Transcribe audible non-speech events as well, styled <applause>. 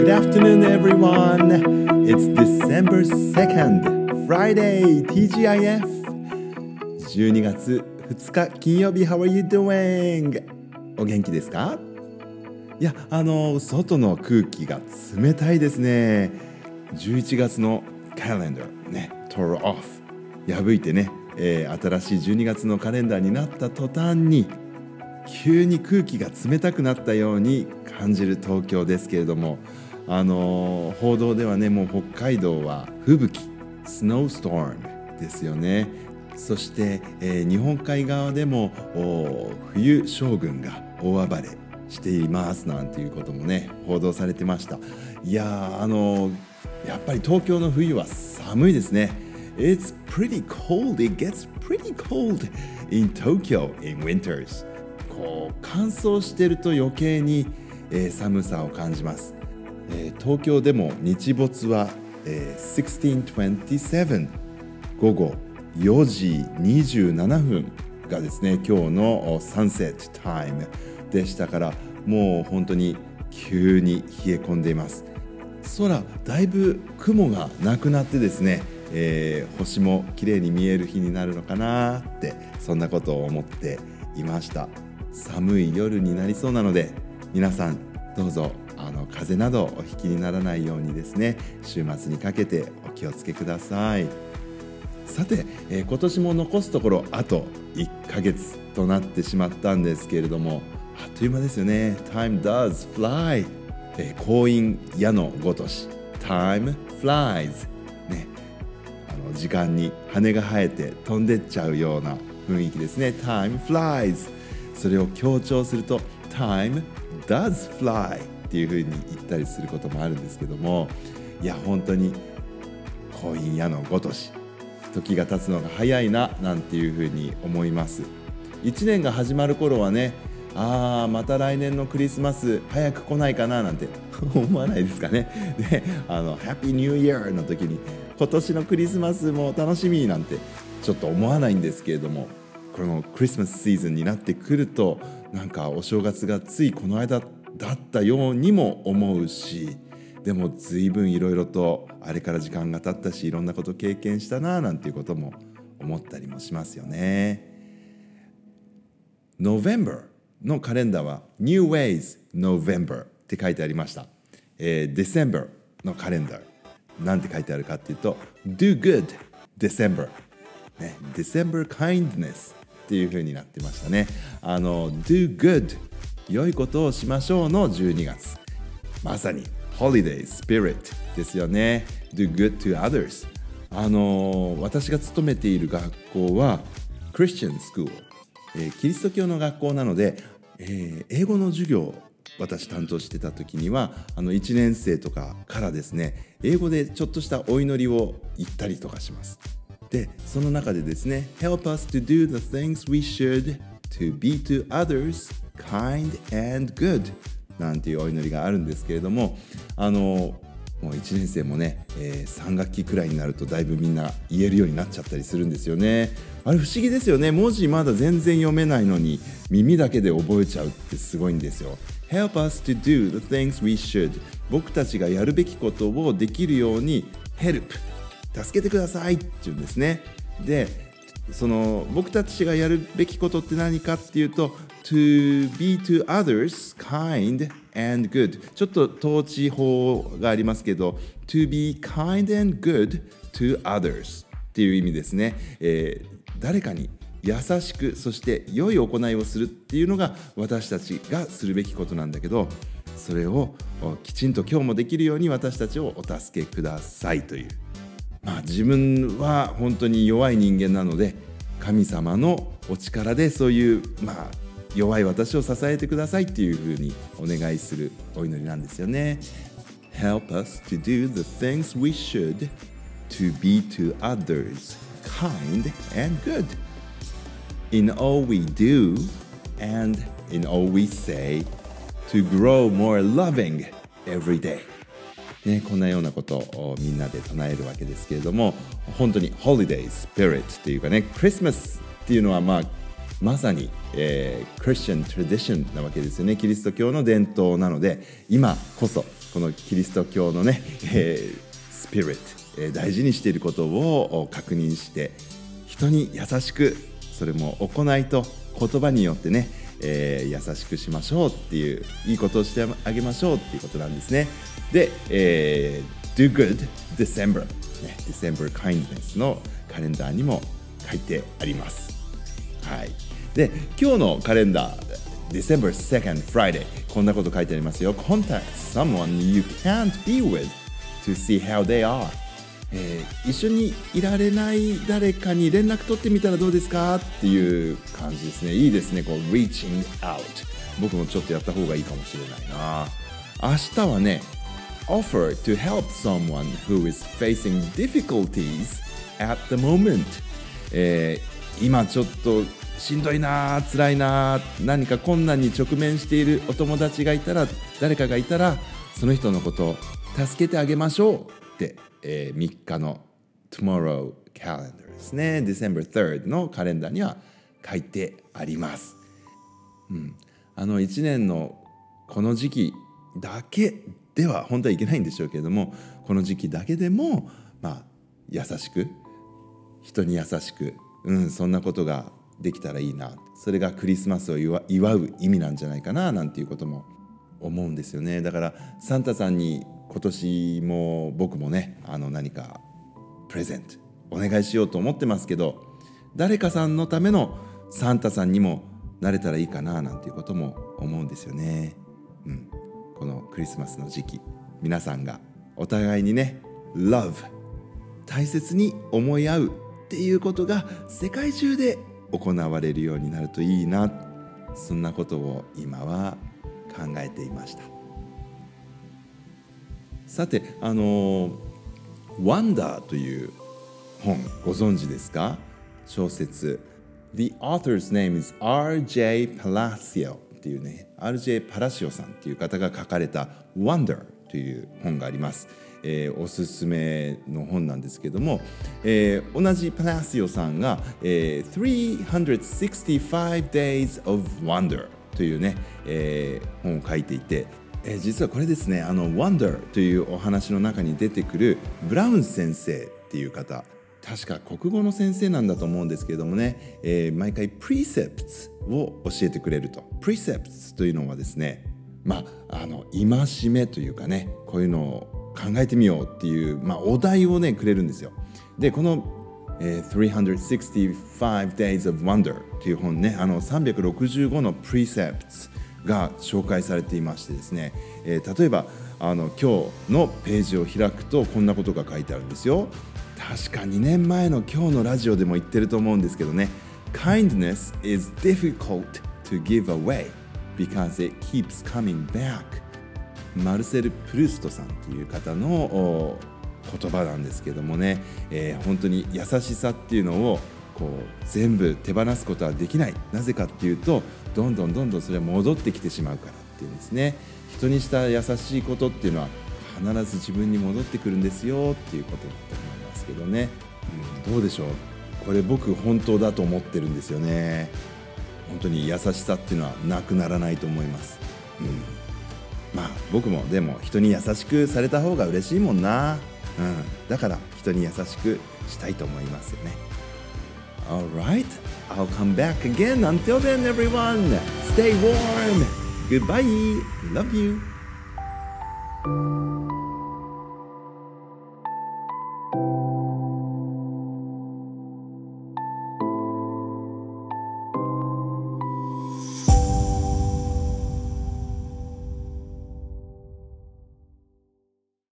Good afternoon, everyone. It's December 2nd, Friday, TGIF. 12月2日金曜日 How are you doing? お元気ですか?いや、あの、外の空気が冷たいですね。11月のカレンダーね、tore off 破いてね、えー新しい12月のカレンダーになった途端に急に空気が冷たくなったように感じる東京ですけれどもあのー報道ではねもう北海道は吹雪スノーストームですよねそして、えー日本海側でもお冬将軍が大暴れしていますなんていうこともね報道されてましたいやーあのーやっぱり東京の冬は寒いですね It's pretty cold. It gets pretty cold in Tokyo in winters. こう乾燥してると余計に、えー寒さを感じます、えー東京でも日没は、えー1627午後4時27分がですね今日のサンセットタイムでしたからもう本当に急に冷え込んでいます。空だいぶ雲がなくなってですね、えー星も綺麗に見える日になるのかなってそんなことを思っていました。寒い夜になりそうなので皆さんどうぞあの風邪などお引きにならないようにですね週末にかけてお気をつけください。さて、えー今年も残すところあと1ヶ月となってしまったんですけれどもあっという間ですよね。Time does fly えー婚姻矢のごとし Time flies ね。あの時間に羽が生えて飛んでっちゃうような雰囲気ですね。Time flies それを強調すると Time does fly っていう風に言ったりすることもあるんですけどもいや本当に婚姻矢のごとし時が経つのが早いななんていうふうに思います。1年が始まる頃はねあーまた来年のクリスマス早く来ないかななんて <laughs> 思わないですかね。であの「ハッピーニューイヤー」の時に今年のクリスマスも楽しみなんてちょっと思わないんですけれどもこのクリスマスシーズンになってくるとなんかお正月がついこの間だったようにも思うしでも随分いろいろとあれから時間が経ったしいろんなこと経験したななんていうことも思ったりもしますよね。November のカレンダーは New Ways November って書いてありました。えー December のカレンダーなんて書いてあるかっていうと Do Good December ね、December Kindness っていう風になってましたね。あの Do Good 良いことをしましょうの12月。まさに Holiday Spirit ですよね。Do good to others あの私が勤めている学校は Christian School、えーキリスト教の学校なので、えー英語の授業私担当してた時にはあの1年生とかからですね英語でちょっとしたお祈りを言ったりとかします。でその中でですね Help us to do the things we should to be to others kind and good なんていうお祈りがあるんですけれどもあのもう1年生もね、え3学期くらいになるとだいぶみんな言えるようになっちゃったりするんですよね。あれ不思議ですよね。文字まだ全然読めないのに耳だけで覚えちゃうってすごいんですよ。Help us to do the things we should. 僕たちがやるべきことをできるように Help. 助けてくださいって言うんですね。でその僕たちがやるべきことって何かっていうと to be to others kind and good. ちょっと統治法がありますけど to be kind and good to others っていう意味ですね、えー誰かに優しくそして良い行いをするっていうのが私たちがするべきことなんだけどそれをきちんと今日もできるように私たちをお助けくださいという。まあ、自分は本当に弱い人間なので神様のお力でそういう、まあ、弱い私を支えてくださいっていうふうにお願いするお祈りなんですよね。Help us to do the things we should to be to others kind and good in all we do and in all we say to grow more loving every day ね、こんなようなことをみんなで唱えるわけですけれども本当に Holiday Spirit っていうかねクリスマスっていうのはまあまさに、えー、クリスチャン・トラディションなわけですよね。キリスト教の伝統なので今こそこのキリスト教のね、えー、スピリット、えー、大事にしていることを確認して人に優しくそれも行いと言葉によってね、えー、優しくしましょうっていういいことをしてあげましょうっていうことなんですね。で、えー、Do Good December、ね、December Kindness のカレンダーにも書いてあります。はいで今日のカレンダー December 2nd Friday こんなこと書いてありますよ Contact someone you can't be with to see how they are えー、一緒にいられない誰かに連絡取ってみたらどうですかっていう感じですねいいですねこう reaching out 僕もちょっとやった方がいいかもしれないな明日はね offer to help someone who is facing difficulties at the moment、えー、今ちょっとしんどいな辛いな何か困難に直面しているお友達がいたら誰かがいたらその人のことを助けてあげましょうって、えー、3日の Tomorrow Calendar ですね。December 3rd のカレンダーには書いてあります、うん、あの1年のこの時期だけでは本当はいけないんでしょうけれどもこの時期だけでもまあ優しく人に優しく、うん、そんなことができたらいいな。それがクリスマスを祝う意味なんじゃないかななんていうことも思うんですよね。だからサンタさんに今年も僕もねあの何かプレゼントお願いしようと思ってますけど誰かさんのためのサンタさんにもなれたらいいかななんていうことも思うんですよね。うん、このクリスマスの時期皆さんがお互いにね Love 大切に思い合うっていうことが世界中で行われるようになるといいなそんなことを今は考えていましたさてあの「ワンダー」という本ご存知ですか？小説 The author's name is R.J. Palacio っていうね R.J. パラシオさんっていう方が書かれた「Wonder」という本がありますえー、おすすめの本なんですけども、えー、同じパラシオさんが、えー、365 Days of Wonder というね、えー、本を書いていて、えー、実はこれですねあの Wonder というお話の中に出てくるブラウン先生っていう方確か国語の先生なんだと思うんですけれどもね、えー、毎回 Precepts を教えてくれると。Precepts というのはですねまああの戒めというかねこういうのを考えてみようっていう、まあ、お題をねくれるんですよ。でこの、えー、365 Days of Wonder という本ねあの365の Precepts が紹介されていましてですね、えー、例えばあの今日のページを開くとこんなことが書いてあるんですよ。確か2年前の今日のラジオでも言ってると思うんですけどね Kindness is difficult to give away because it keeps coming back マルセル・プルーストさんという方の言葉なんですけどもね、えー、本当に優しさっていうのをこう全部手放すことはできない。なぜかっていうとどんどんどんどんそれは戻ってきてしまうからっていうんですね。人にした優しいことっていうのは必ず自分に戻ってくるんですよっていうことだと思いますけどね、うん、どうでしょう？これ僕本当だと思ってるんですよね。本当に優しさっていうのはなくならないと思います、うん。まあ僕もでも人に優しくされた方が嬉しいもんな、うん、だから人に優しくしたいと思いますよね Alright, I'll come back again. Until then, everyone, stay warm. Goodbye. Love you.